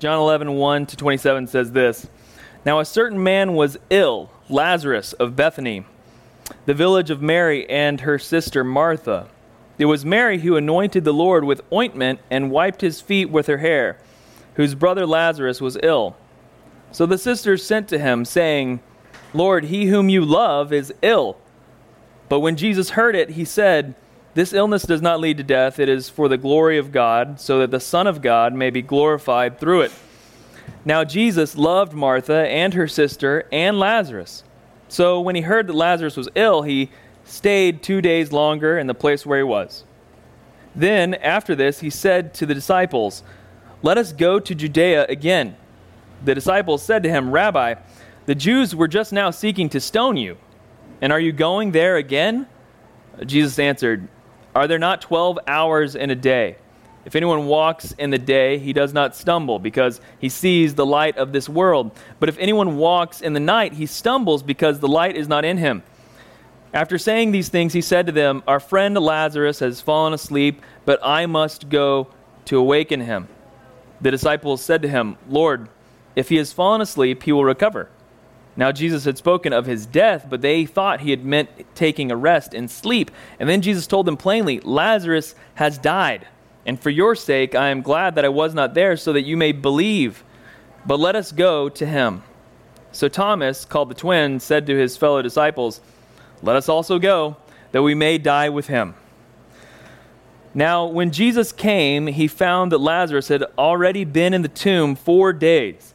John 11, 1 to 27 says this Now a certain man was ill, Lazarus of Bethany, the village of Mary and her sister Martha. It was Mary who anointed the Lord with ointment and wiped his feet with her hair, whose brother Lazarus was ill. So the sisters sent to him, saying, Lord, he whom you love is ill. But when Jesus heard it, he said, This illness does not lead to death. It is for the glory of God, so that the Son of God may be glorified through it. Now Jesus loved Martha and her sister and Lazarus. So when he heard that Lazarus was ill, he stayed two days longer in the place where he was. Then, after this, he said to the disciples, Let us go to Judea again. The disciples said to him, Rabbi, the Jews were just now seeking to stone you, and are you going there again? Jesus answered, Are there not twelve hours in a day? If anyone walks in the day, he does not stumble, because he sees the light of this world. But if anyone walks in the night, he stumbles, because the light is not in him. After saying these things, he said to them, Our friend Lazarus has fallen asleep, but I must go to awaken him. The disciples said to him, Lord, if he has fallen asleep, he will recover. Now, Jesus had spoken of his death, but they thought he had meant taking a rest and sleep. And then Jesus told them plainly, Lazarus has died. And for your sake, I am glad that I was not there, so that you may believe. But let us go to him. So Thomas, called the twin, said to his fellow disciples, Let us also go, that we may die with him. Now, when Jesus came, he found that Lazarus had already been in the tomb four days.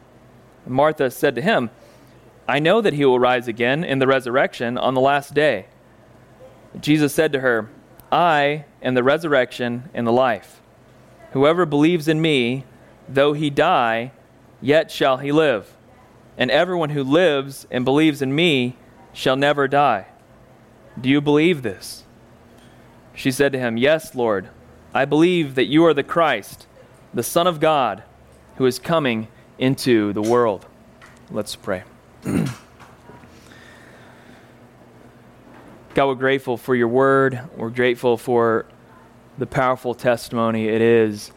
Martha said to him, I know that he will rise again in the resurrection on the last day. Jesus said to her, I am the resurrection and the life. Whoever believes in me, though he die, yet shall he live. And everyone who lives and believes in me shall never die. Do you believe this? She said to him, Yes, Lord. I believe that you are the Christ, the Son of God, who is coming into the world. Let's pray. God, we're grateful for your word. We're grateful for the powerful testimony it is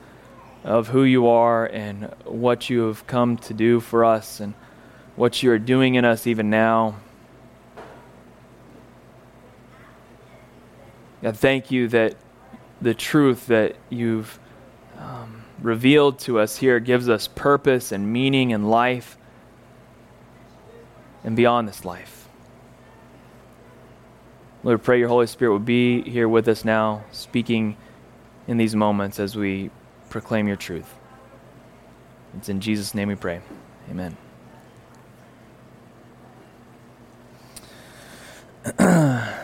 of who you are and what you have come to do for us and what you are doing in us even now. God, thank you that the truth that you've um, revealed to us here gives us purpose and meaning and life and beyond this life. Lord, pray your Holy Spirit would be here with us now, speaking in these moments as we proclaim your truth. It's in Jesus' name we pray. Amen.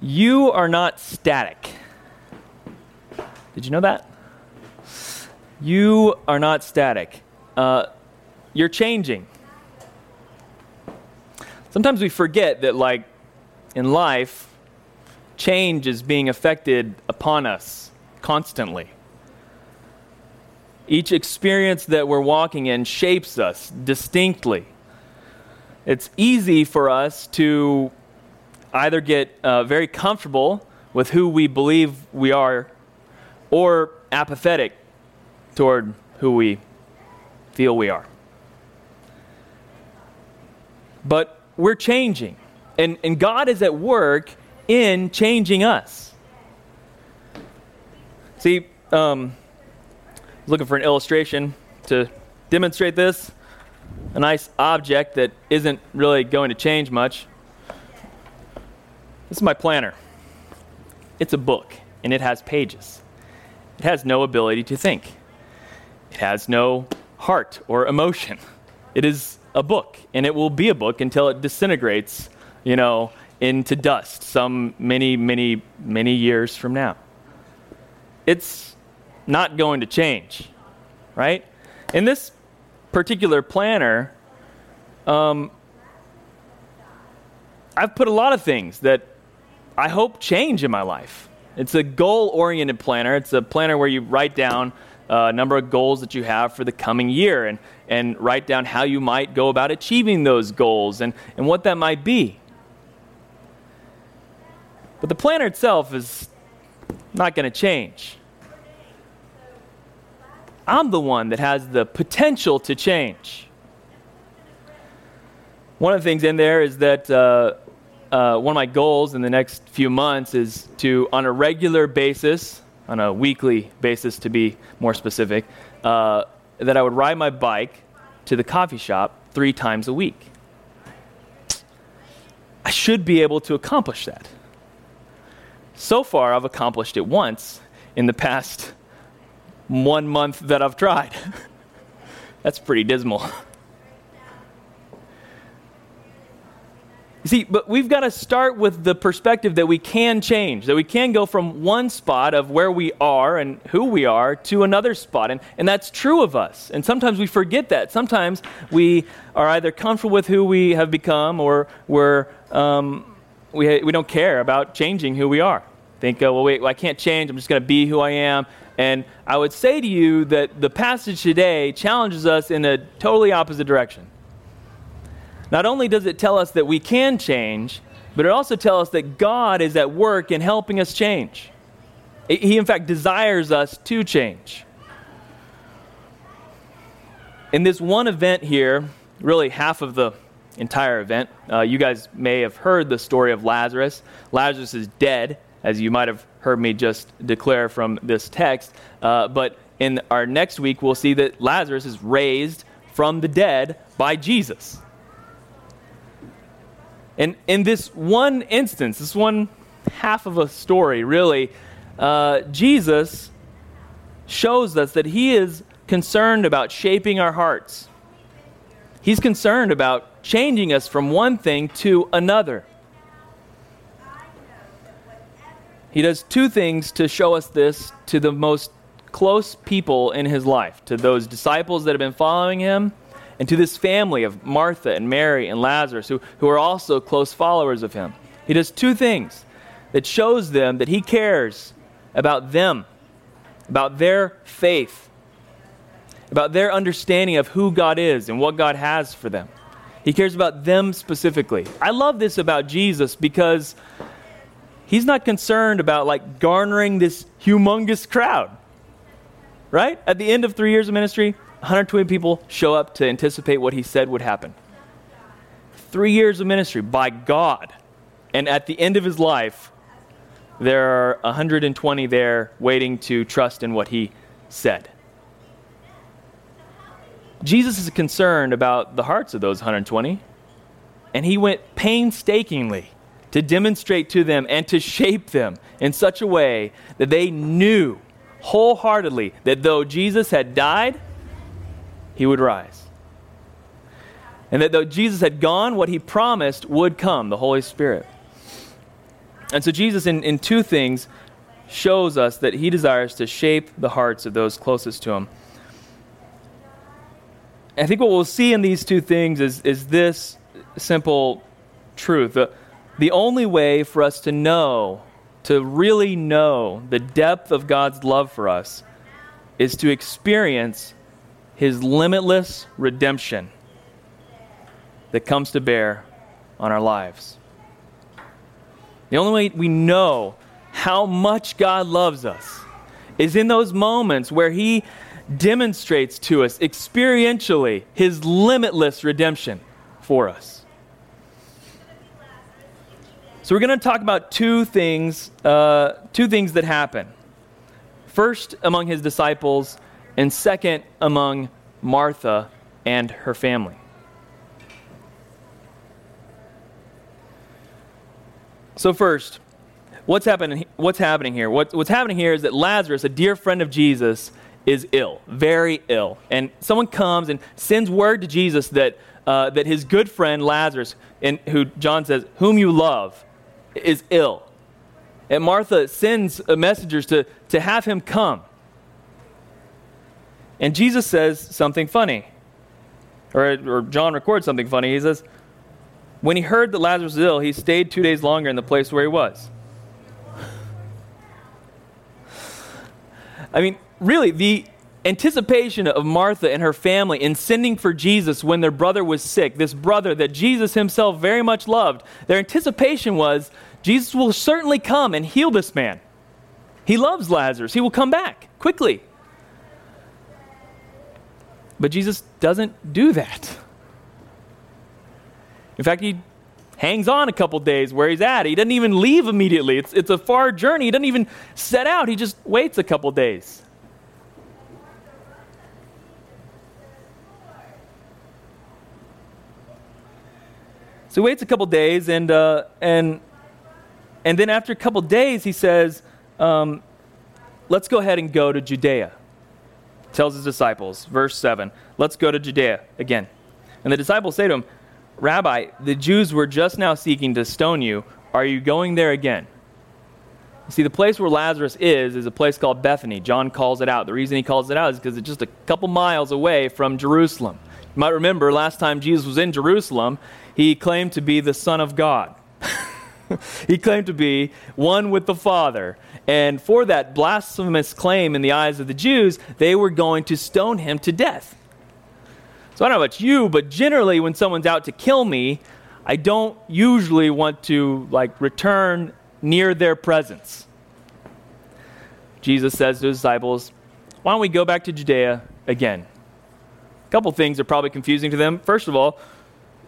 you are not static. Did you know that? You are not static. Uh, you're changing. Sometimes we forget that, like, in life, change is being affected upon us constantly. Each experience that we're walking in shapes us distinctly. It's easy for us to either get uh, very comfortable with who we believe we are or apathetic toward who we feel we are. But we're changing, and, and God is at work in changing us. See, um, looking for an illustration to demonstrate this. A nice object that isn't really going to change much. This is my planner. It's a book, and it has pages. It has no ability to think. Has no heart or emotion. It is a book, and it will be a book until it disintegrates, you know, into dust some many, many, many years from now. It's not going to change, right? In this particular planner, um, I've put a lot of things that I hope change in my life. It's a goal oriented planner. It's a planner where you write down a number of goals that you have for the coming year and, and write down how you might go about achieving those goals and, and what that might be. But the planner itself is not going to change. I'm the one that has the potential to change. One of the things in there is that uh, uh, one of my goals in the next few months is to, on a regular basis, on a weekly basis to be more specific, uh, that I would ride my bike to the coffee shop three times a week. I should be able to accomplish that. So far, I've accomplished it once in the past one month that I've tried. That's pretty dismal. You see, but we've got to start with the perspective that we can change, that we can go from one spot of where we are and who we are to another spot. And, and that's true of us. And sometimes we forget that. Sometimes we are either comfortable with who we have become or we're, um, we, we don't care about changing who we are. Think, oh, well, wait, well, I can't change. I'm just going to be who I am. And I would say to you that the passage today challenges us in a totally opposite direction. Not only does it tell us that we can change, but it also tells us that God is at work in helping us change. He, in fact, desires us to change. In this one event here, really half of the entire event, uh, you guys may have heard the story of Lazarus. Lazarus is dead, as you might have heard me just declare from this text. Uh, but in our next week, we'll see that Lazarus is raised from the dead by Jesus. And in this one instance, this one half of a story, really, uh, Jesus shows us that he is concerned about shaping our hearts. He's concerned about changing us from one thing to another. He does two things to show us this to the most close people in his life, to those disciples that have been following him, and to this family of Martha and Mary and Lazarus, who, who are also close followers of him. He does two things that shows them that he cares about them, about their faith, about their understanding of who God is and what God has for them. He cares about them specifically. I love this about Jesus because he's not concerned about like garnering this humongous crowd. Right? At the end of three years of ministry, 120 people show up to anticipate what he said would happen. Three years of ministry by God. And at the end of his life, there are 120 there waiting to trust in what he said. Jesus is concerned about the hearts of those 120, and he went painstakingly to demonstrate to them and to shape them in such a way that they knew wholeheartedly that though Jesus had died, he would rise. And that though Jesus had gone, what he promised would come the Holy Spirit. And so, Jesus, in, in two things, shows us that he desires to shape the hearts of those closest to him. I think what we'll see in these two things is, is this simple truth. The, the only way for us to know, to really know the depth of God's love for us, is to experience his limitless redemption that comes to bear on our lives. The only way we know how much God loves us is in those moments where he demonstrates to us experientially his limitless redemption for us. So we're going to talk about two things, uh, two things that happen. First, among his disciples, and second among Martha and her family. So, first, what's happening, what's happening here? What, what's happening here is that Lazarus, a dear friend of Jesus, is ill, very ill. And someone comes and sends word to Jesus that, uh, that his good friend Lazarus, who John says, whom you love, is ill. And Martha sends messengers to, to have him come. And Jesus says something funny. Or, or John records something funny. He says, When he heard that Lazarus was ill, he stayed two days longer in the place where he was. I mean, really, the anticipation of Martha and her family in sending for Jesus when their brother was sick, this brother that Jesus himself very much loved, their anticipation was Jesus will certainly come and heal this man. He loves Lazarus, he will come back quickly. But Jesus doesn't do that. In fact, he hangs on a couple days where he's at. He doesn't even leave immediately. It's, it's a far journey. He doesn't even set out, he just waits a couple days. So he waits a couple days, and, uh, and, and then after a couple days, he says, um, Let's go ahead and go to Judea. Tells his disciples, verse 7, Let's go to Judea again. And the disciples say to him, Rabbi, the Jews were just now seeking to stone you. Are you going there again? See, the place where Lazarus is is a place called Bethany. John calls it out. The reason he calls it out is because it's just a couple miles away from Jerusalem. You might remember last time Jesus was in Jerusalem, he claimed to be the Son of God. he claimed to be one with the Father. And for that blasphemous claim in the eyes of the Jews, they were going to stone him to death. So I don't know about you, but generally when someone's out to kill me, I don't usually want to like return near their presence. Jesus says to his disciples, Why don't we go back to Judea again? A couple things are probably confusing to them. First of all,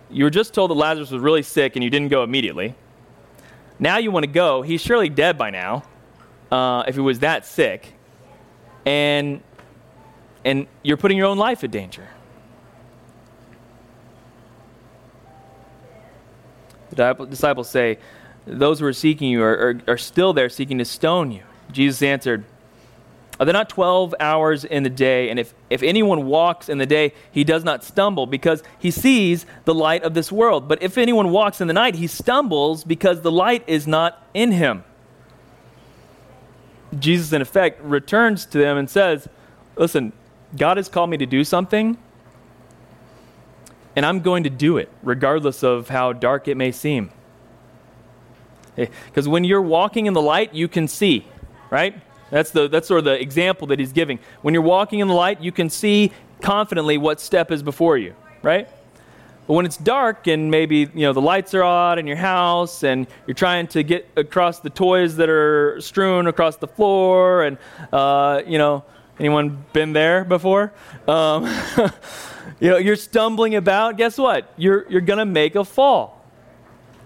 you were just told that Lazarus was really sick and you didn't go immediately. Now you want to go. He's surely dead by now, uh, if he was that sick. And, and you're putting your own life in danger. The disciples say, Those who are seeking you are, are, are still there seeking to stone you. Jesus answered, are there not 12 hours in the day? And if, if anyone walks in the day, he does not stumble because he sees the light of this world. But if anyone walks in the night, he stumbles because the light is not in him. Jesus, in effect, returns to them and says, Listen, God has called me to do something, and I'm going to do it, regardless of how dark it may seem. Because when you're walking in the light, you can see, right? That's, the, that's sort of the example that he's giving. When you're walking in the light, you can see confidently what step is before you, right? But when it's dark and maybe you know the lights are on in your house and you're trying to get across the toys that are strewn across the floor and uh, you know anyone been there before? Um, you know you're stumbling about. Guess what? You're you're gonna make a fall.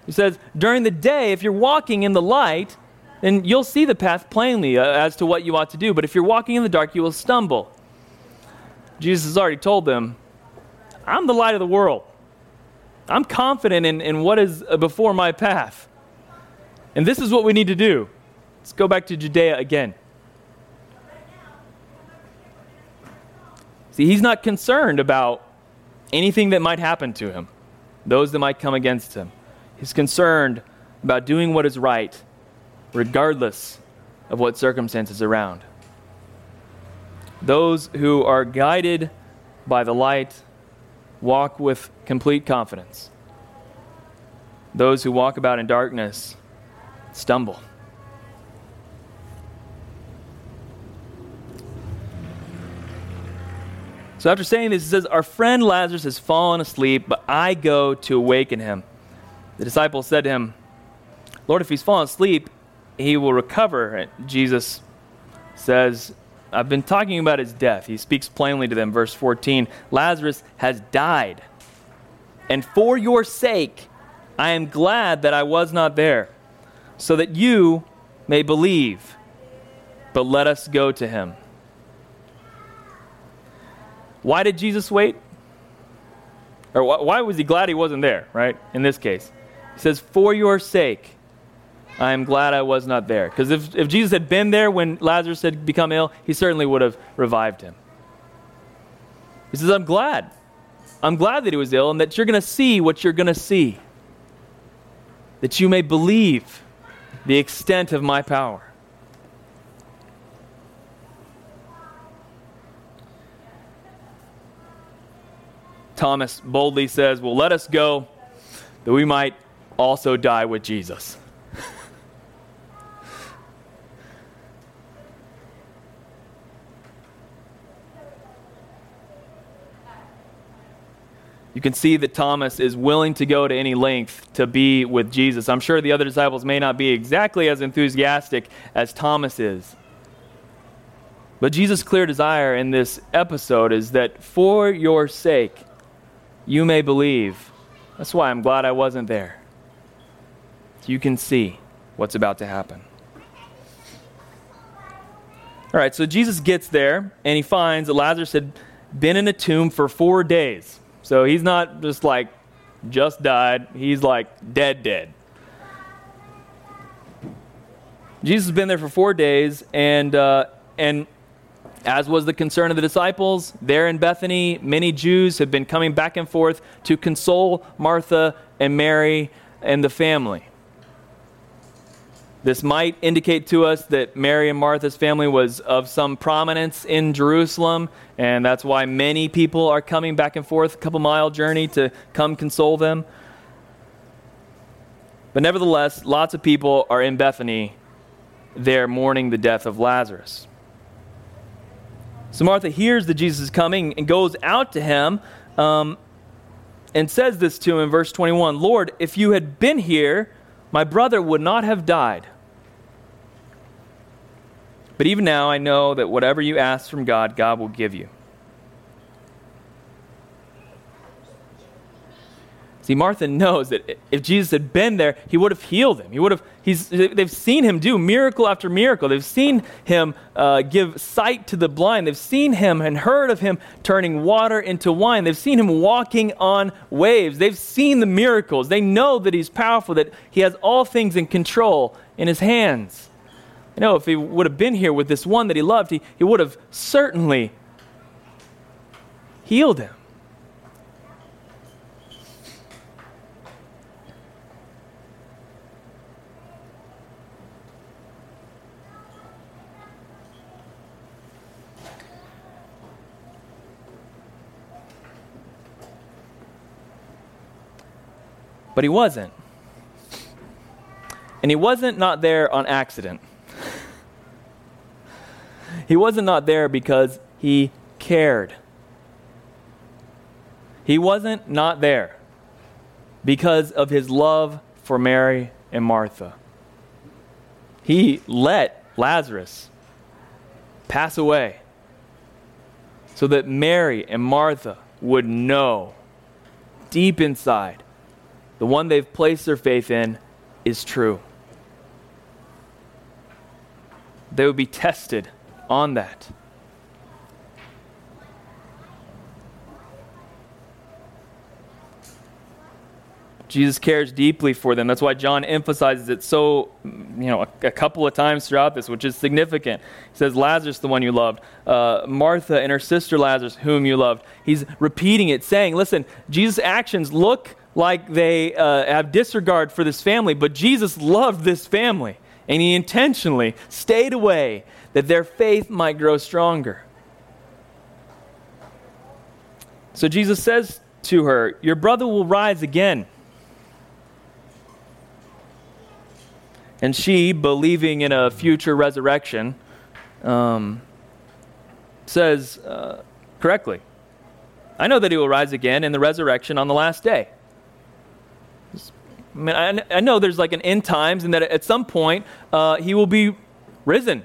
He says during the day, if you're walking in the light, then you'll see the path plainly uh, as to what you ought to do. But if you're walking in the dark, you will stumble. Jesus has already told them, I'm the light of the world. I'm confident in, in what is before my path. And this is what we need to do. Let's go back to Judea again. See, he's not concerned about anything that might happen to him, those that might come against him. He's concerned about doing what is right regardless of what circumstances around. Those who are guided by the light walk with complete confidence. Those who walk about in darkness stumble. So after saying this, he says, Our friend Lazarus has fallen asleep, but I go to awaken him. The disciples said to him, Lord, if he's fallen asleep, he will recover. Jesus says, I've been talking about his death. He speaks plainly to them. Verse 14 Lazarus has died. And for your sake, I am glad that I was not there, so that you may believe. But let us go to him. Why did Jesus wait? Or why was he glad he wasn't there, right? In this case, he says, For your sake, I am glad I was not there. Because if, if Jesus had been there when Lazarus had become ill, he certainly would have revived him. He says, I'm glad. I'm glad that he was ill and that you're going to see what you're going to see. That you may believe the extent of my power. Thomas boldly says, Well, let us go that we might also die with Jesus. You can see that Thomas is willing to go to any length to be with Jesus. I'm sure the other disciples may not be exactly as enthusiastic as Thomas is. But Jesus' clear desire in this episode is that for your sake, you may believe. That's why I'm glad I wasn't there. You can see what's about to happen. All right, so Jesus gets there and he finds that Lazarus had been in a tomb for four days. So he's not just like, just died. He's like, dead, dead. Jesus has been there for four days, and, uh, and as was the concern of the disciples, there in Bethany, many Jews have been coming back and forth to console Martha and Mary and the family. This might indicate to us that Mary and Martha's family was of some prominence in Jerusalem, and that's why many people are coming back and forth a couple mile journey to come console them. But nevertheless, lots of people are in Bethany there mourning the death of Lazarus. So Martha hears that Jesus is coming and goes out to him um, and says this to him in verse 21 Lord, if you had been here, my brother would not have died. But even now, I know that whatever you ask from God, God will give you. See, Martha knows that if Jesus had been there, he would have healed him. He would have. He's. They've seen him do miracle after miracle. They've seen him uh, give sight to the blind. They've seen him and heard of him turning water into wine. They've seen him walking on waves. They've seen the miracles. They know that he's powerful. That he has all things in control in his hands. You know, if he would have been here with this one that he loved, he, he would have certainly healed him. But he wasn't. And he wasn't not there on accident. He wasn't not there because he cared. He wasn't not there because of his love for Mary and Martha. He let Lazarus pass away so that Mary and Martha would know deep inside the one they've placed their faith in is true. They would be tested on that. Jesus cares deeply for them. That's why John emphasizes it so, you know, a, a, couple of times throughout this, which is significant. He says, Lazarus, the one you loved, uh, Martha and her sister Lazarus, whom you loved. He's repeating it, saying, listen, Jesus' actions look like they uh, have disregard for this family, but Jesus loved this family, and he intentionally stayed away that their faith might grow stronger. So Jesus says to her, Your brother will rise again. And she, believing in a future resurrection, um, says uh, correctly, I know that he will rise again in the resurrection on the last day. I mean, I, I know there's like an end times, and that at some point uh, he will be risen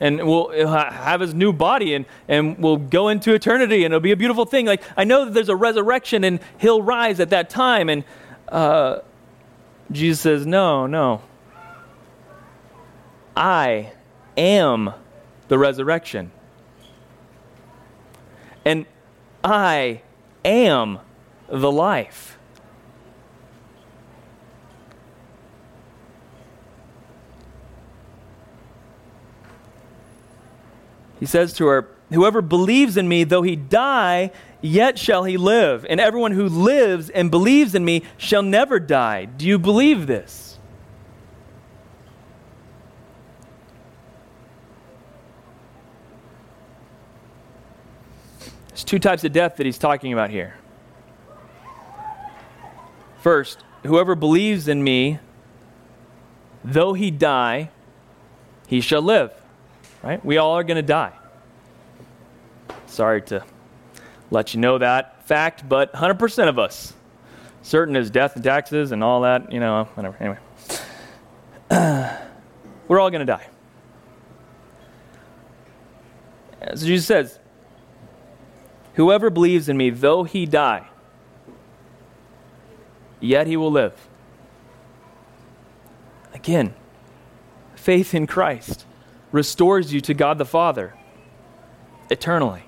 and we'll have his new body and, and we'll go into eternity and it'll be a beautiful thing. Like, I know that there's a resurrection and he'll rise at that time. And uh, Jesus says, No, no. I am the resurrection. And I am the life. He says to her, Whoever believes in me, though he die, yet shall he live. And everyone who lives and believes in me shall never die. Do you believe this? There's two types of death that he's talking about here. First, whoever believes in me, though he die, he shall live. Right? We all are going to die. Sorry to let you know that fact, but 100% of us, certain as death and taxes and all that, you know, whatever. Anyway, we're all going to die. As Jesus says, Whoever believes in me, though he die, yet he will live. Again, faith in Christ restores you to God the Father eternally.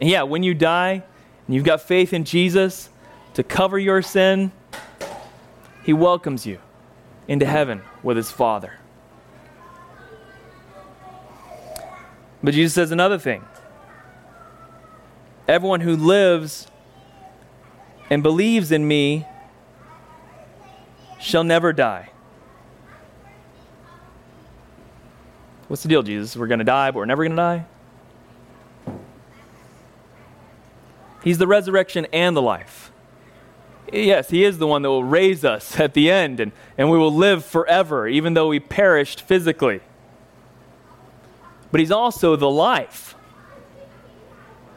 And yeah, when you die and you've got faith in Jesus to cover your sin, he welcomes you into heaven with his Father. But Jesus says another thing. Everyone who lives and believes in me shall never die. What's the deal, Jesus? We're going to die, but we're never going to die? He's the resurrection and the life. Yes, He is the one that will raise us at the end, and, and we will live forever, even though we perished physically. But He's also the life.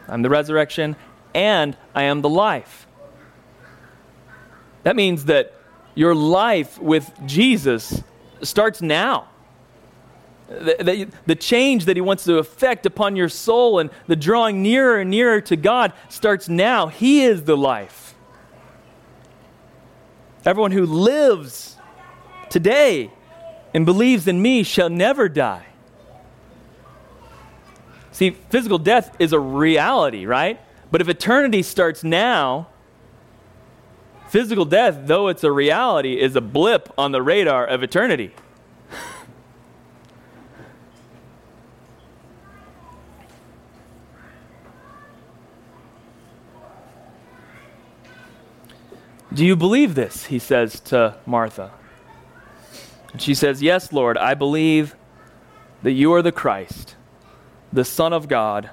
I'm the resurrection and I am the life. That means that your life with Jesus starts now. The, the, change that he wants to effect upon your soul and the drawing nearer and nearer to God starts now. He is the life. Everyone who lives today and believes in me shall never die. See, physical death is a reality, right? But if eternity starts now, physical death, though it's a reality, is a blip on the radar of eternity. Do you believe this? He says to Martha. And she says, Yes, Lord, I believe that you are the Christ, the Son of God,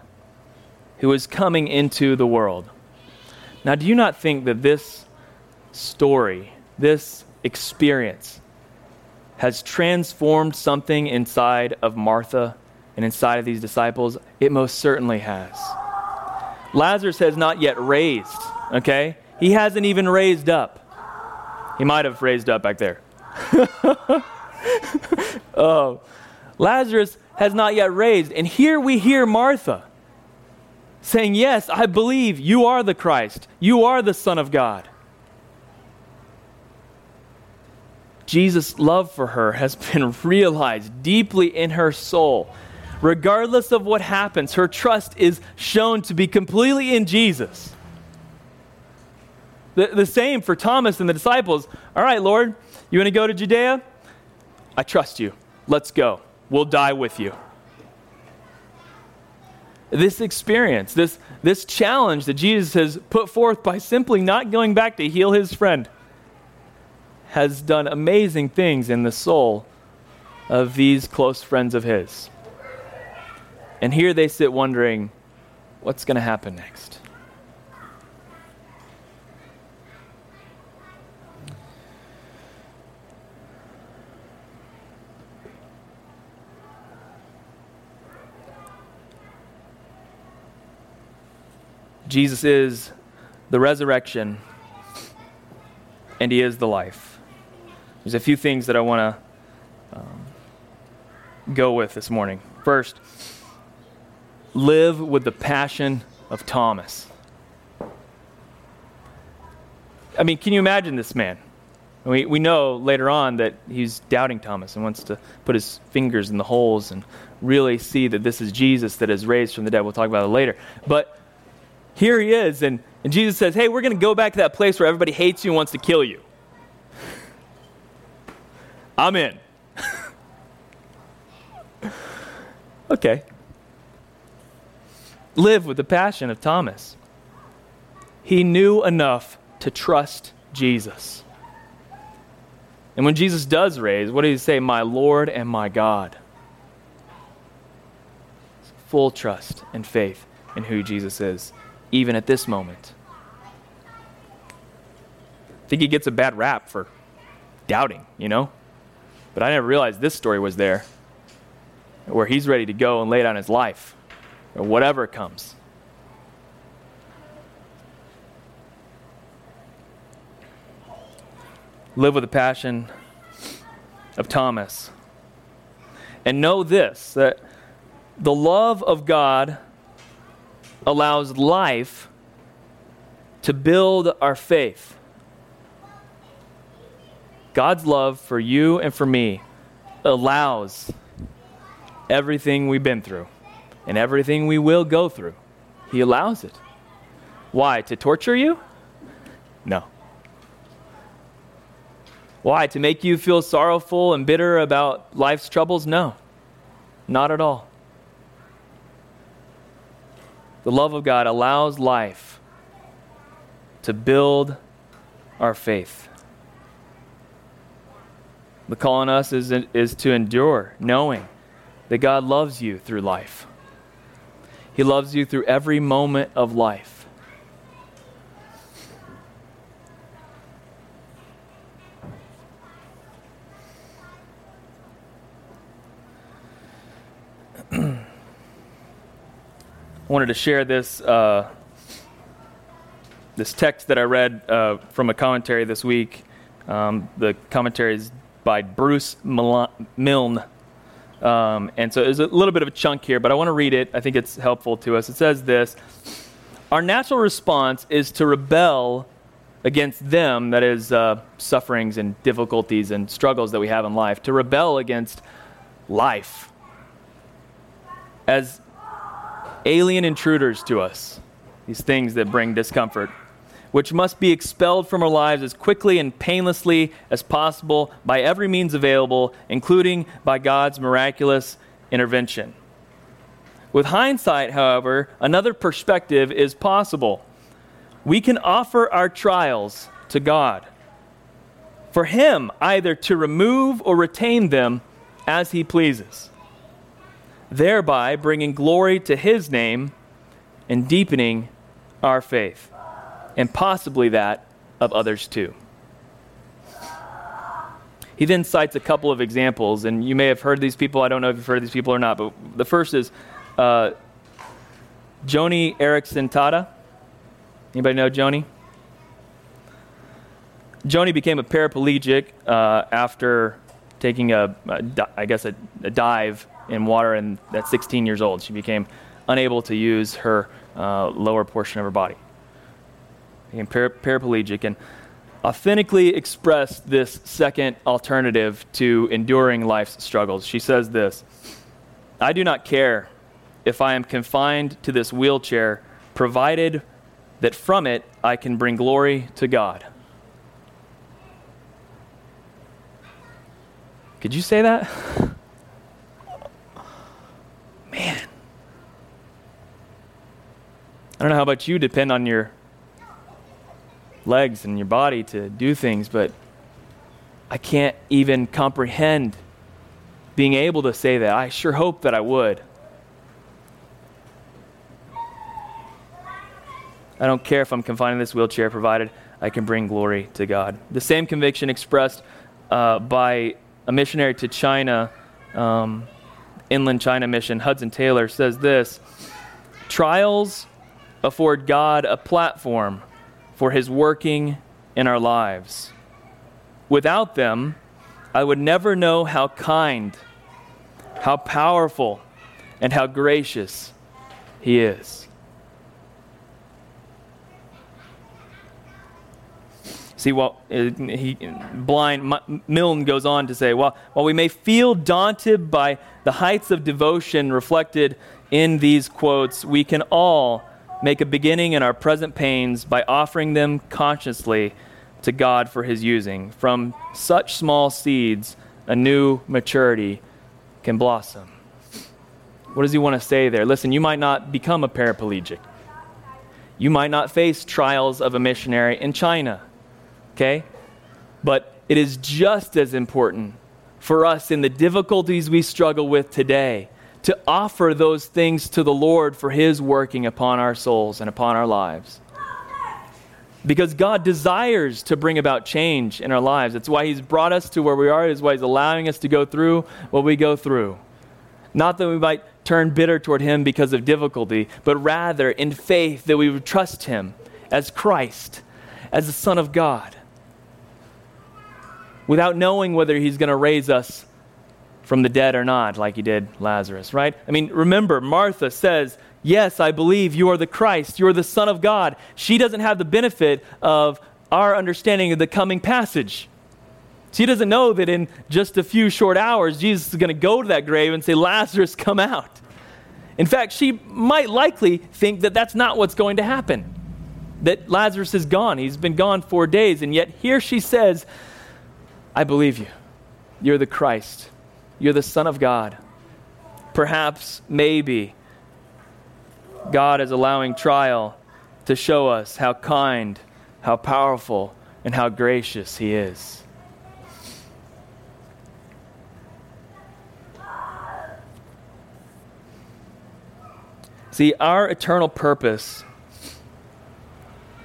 who is coming into the world. Now, do you not think that this story, this experience, has transformed something inside of Martha and inside of these disciples? It most certainly has. Lazarus has not yet raised, okay? He hasn't even raised up. He might have raised up back there. oh, Lazarus has not yet raised. And here we hear Martha saying, Yes, I believe you are the Christ, you are the Son of God. Jesus' love for her has been realized deeply in her soul. Regardless of what happens, her trust is shown to be completely in Jesus. The, the same for Thomas and the disciples. All right, Lord, you want to go to Judea? I trust you. Let's go. We'll die with you. This experience, this, this challenge that Jesus has put forth by simply not going back to heal his friend, has done amazing things in the soul of these close friends of his. And here they sit wondering, what's going to happen next? Jesus is the resurrection and he is the life. There's a few things that I want to um, go with this morning. First, live with the passion of Thomas. I mean, can you imagine this man? We, we know later on that he's doubting Thomas and wants to put his fingers in the holes and really see that this is Jesus that is raised from the dead. We'll talk about it later. But here he is, and, and Jesus says, Hey, we're going to go back to that place where everybody hates you and wants to kill you. I'm in. okay. Live with the passion of Thomas. He knew enough to trust Jesus. And when Jesus does raise, what does he say? My Lord and my God. Full trust and faith in who Jesus is even at this moment. I think he gets a bad rap for doubting, you know? But I never realized this story was there, where he's ready to go and lay down his life, or whatever comes. Live with the passion of Thomas. And know this that the love of God allows life to build our faith. God's love for you and for me allows everything we've been through and everything we will go through. He allows it. Why? To torture you? No. Why? To make you feel sorrowful and bitter about life's troubles? No. Not at all. The love of God allows life to build our faith. The call on us is, is to endure, knowing that God loves you through life. He loves you through every moment of life. I wanted to share this uh, this text that I read uh, from a commentary this week. Um, the commentary is by Bruce Milne. Um, and so there's a little bit of a chunk here, but I want to read it. I think it's helpful to us. It says this Our natural response is to rebel against them, that is, uh, sufferings and difficulties and struggles that we have in life, to rebel against life as alien intruders to us, these things that bring discomfort which must be expelled from our lives as quickly and painlessly as possible by every means available, including by God's miraculous intervention. With hindsight, however, another perspective is possible. We can offer our trials to God, for Him either to remove or retain them as He pleases, thereby bringing glory to His name and deepening our faith and possibly that of others too. He then cites a couple of examples, and you may have heard these people. I don't know if you've heard these people or not, but the first is uh, Joni Eareckson Tada. Anybody know Joni? Joni became a paraplegic uh, after taking a, a I guess, a, a, dive in water, and at 16 years old, she became unable to use her uh, lower portion of her body became para- paraplegic, and authentically expressed this second alternative to enduring life's struggles. She says this I do not care if I am confined to this wheelchair, provided that from it I can bring glory to God. Could you say that? I don't know how about you, depend on your legs and your body to do things, but I can't even comprehend being able to say that. I sure hope that I would. I don't care if I'm confined in this wheelchair, provided I can bring glory to God. The same conviction expressed uh, by a missionary to China, um, Inland China Mission, Hudson Taylor, says this Trials afford God a platform for his working in our lives. Without them, I would never know how kind, how powerful, and how gracious he is. See, well, uh, he, blind Milne goes on to say, well, while we may feel daunted by the heights of devotion reflected in these quotes, we can all make a beginning in our present pains by offering them consciously to God for his using. From such small seeds, a new maturity can blossom. What does he want to say there? Listen, you might not become a paraplegic. You might not face trials of a missionary in China, okay? But it is just as important for us in the difficulties we struggle with today to offer those things to the Lord for His working upon our souls and upon our lives. because God desires to bring about change in our lives. That's why He's brought us to where we are, it's why He's allowing us to go through what we go through. Not that we might turn bitter toward Him because of difficulty, but rather in faith that we would trust Him as Christ, as the Son of God, without knowing whether He's going to raise us from the dead or not, like He did Lazarus, right? I mean, remember, Martha says, Yes, I believe you are the Christ, you are the Son of God. She doesn't have the benefit of our understanding of the coming passage. She doesn't know that in just a few short hours, Jesus is going to go to that grave and say, Lazarus, come out. In fact, she might likely think that that's not what's going to happen. That Lazarus is gone. He's been gone four days. And yet here she says, I believe you. You're the Christ. You're the Son of God. Perhaps, maybe, God is allowing trial to show us how kind, how powerful, and how gracious He is. See, our eternal purpose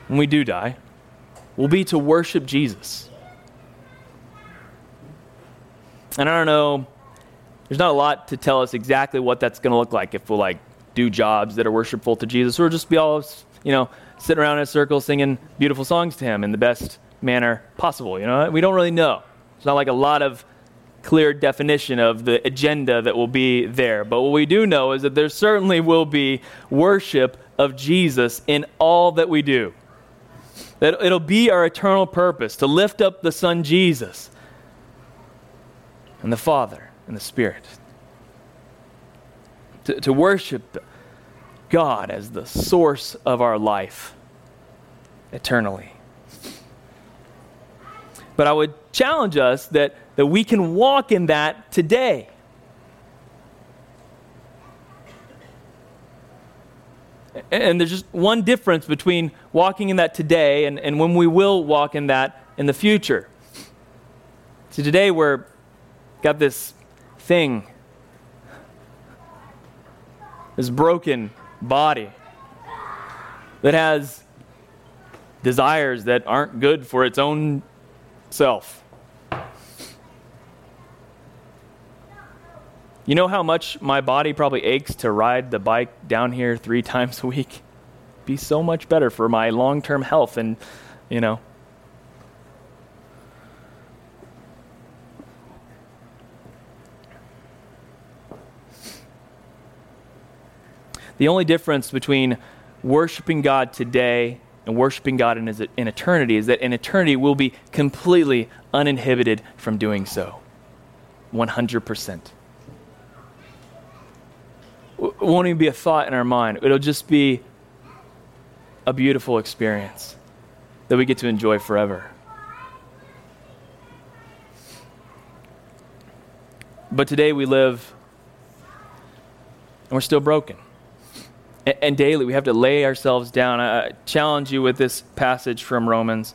when we do die will be to worship Jesus. And I don't know, there's not a lot to tell us exactly what that's going to look like if we'll like do jobs that are worshipful to Jesus, or just be all, you know, sitting around in a circle singing beautiful songs to Him in the best manner possible. You know, we don't really know. It's not like a lot of clear definition of the agenda that will be there. But what we do know is that there certainly will be worship of Jesus in all that we do. That it'll be our eternal purpose to lift up the Son Jesus and the Father and the Spirit to, to worship God as the source of our life eternally. But I would challenge us that, that we can walk in that today. And there's just one difference between walking in that today and, and when we will walk in that in the future. See, today we're got this thing this broken body that has desires that aren't good for its own self. You know how much my body probably aches to ride the bike down here three times a week? Be so much better for my long term health and, you know, The only difference between worshiping God today and worshiping God in, in eternity is that in eternity we'll be completely uninhibited from doing so. 100%. It won't even be a thought in our mind. It'll just be a beautiful experience that we get to enjoy forever. But today we live and we're still broken and daily we have to lay ourselves down. I challenge you with this passage from Romans.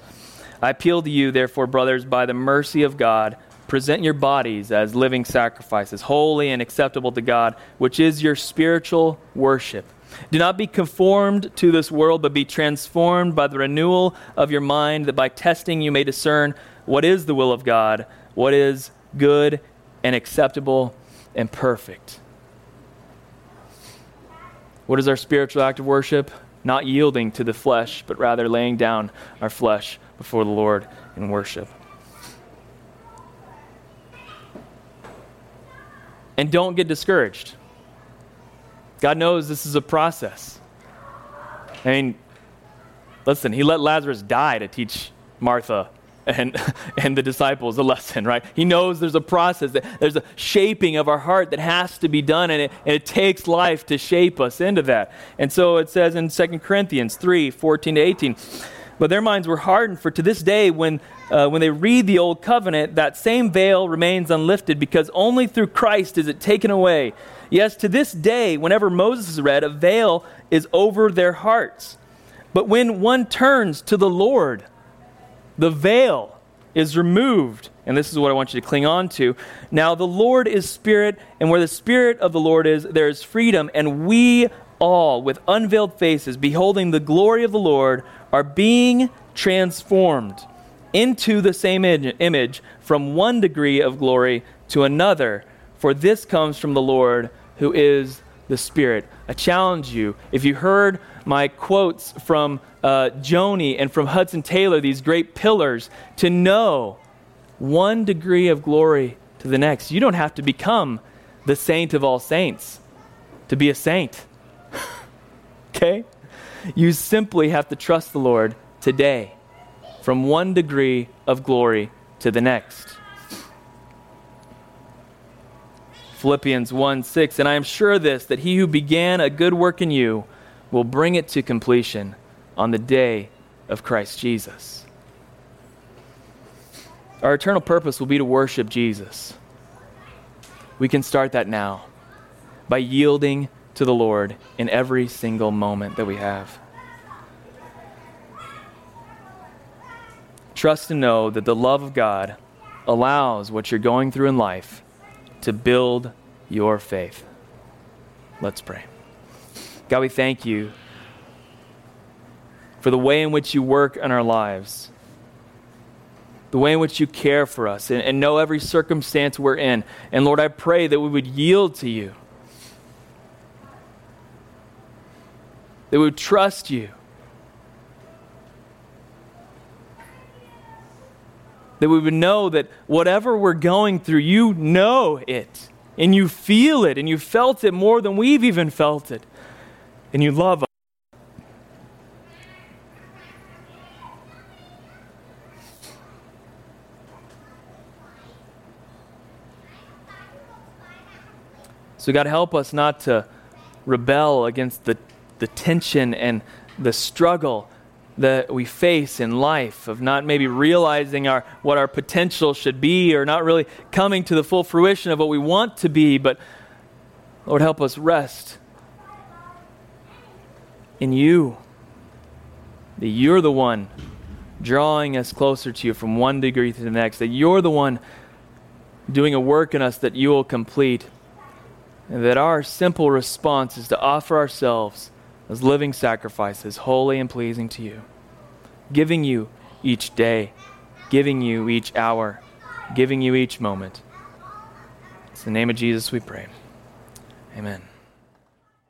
I appeal to you, therefore, brothers, by the mercy of God, present your bodies as living sacrifices, holy and acceptable to God, which is your spiritual worship. Do not be conformed to this world, but be transformed by the renewal of your mind, that by testing you may discern what is the will of God, what is good and acceptable and perfect. What is our spiritual act of worship? Not yielding to the flesh, but rather laying down our flesh before the Lord in worship. And don't get discouraged. God knows this is a process. I mean, listen, He let Lazarus die to teach Martha and, and the disciples a lesson, right? He knows there's a process, that there's a shaping of our heart that has to be done, and it, and it takes life to shape us into that. And so it says in 2 Corinthians 3 14 to 18, but their minds were hardened, for to this day, when, uh, when they read the Old Covenant, that same veil remains unlifted, because only through Christ is it taken away. Yes, to this day, whenever Moses is read, a veil is over their hearts. But when one turns to the Lord, the veil is removed. And this is what I want you to cling on to. Now, the Lord is Spirit, and where the Spirit of the Lord is, there is freedom. And we all with unveiled faces, beholding the glory of the Lord, are being transformed into the same image from one degree of glory to another. For this comes from the Lord who is the Spirit. I challenge you, if you heard my quotes from uh, Joni and from Hudson Taylor, these great pillars, to know one degree of glory to the next. You don't have to become the saint of all saints to be a saint. okay? You simply have to trust the Lord today from one degree of glory to the next. Philippians 1 6, and I am sure this, that he who began a good work in you will bring it to completion on the day of Christ Jesus. Our eternal purpose will be to worship Jesus. We can start that now by yielding to the Lord in every single moment that we have. Trust and know that the love of God allows what you're going through in life to build your faith. Let's pray. God, we thank you for the way in which you work in our lives the way in which you care for us and, and know every circumstance we're in. And Lord, I pray that we would yield to you, that we would trust you. That we would know that whatever we're going through, you know it, and you feel it, and you felt it more than we've even felt it, and you love us. So, God, help us not to rebel against the, the tension and the struggle that we face in life of not maybe realizing our, what our potential should be or not really coming to the full fruition of what we want to be. But, Lord, help us rest in you. That you're the one drawing us closer to you from one degree to the next. That you're the one doing a work in us that you will complete. And that our simple response is to offer ourselves as living sacrifices, holy and pleasing to you, giving you each day, giving you each hour, giving you each moment. It's the name of Jesus we pray. Amen.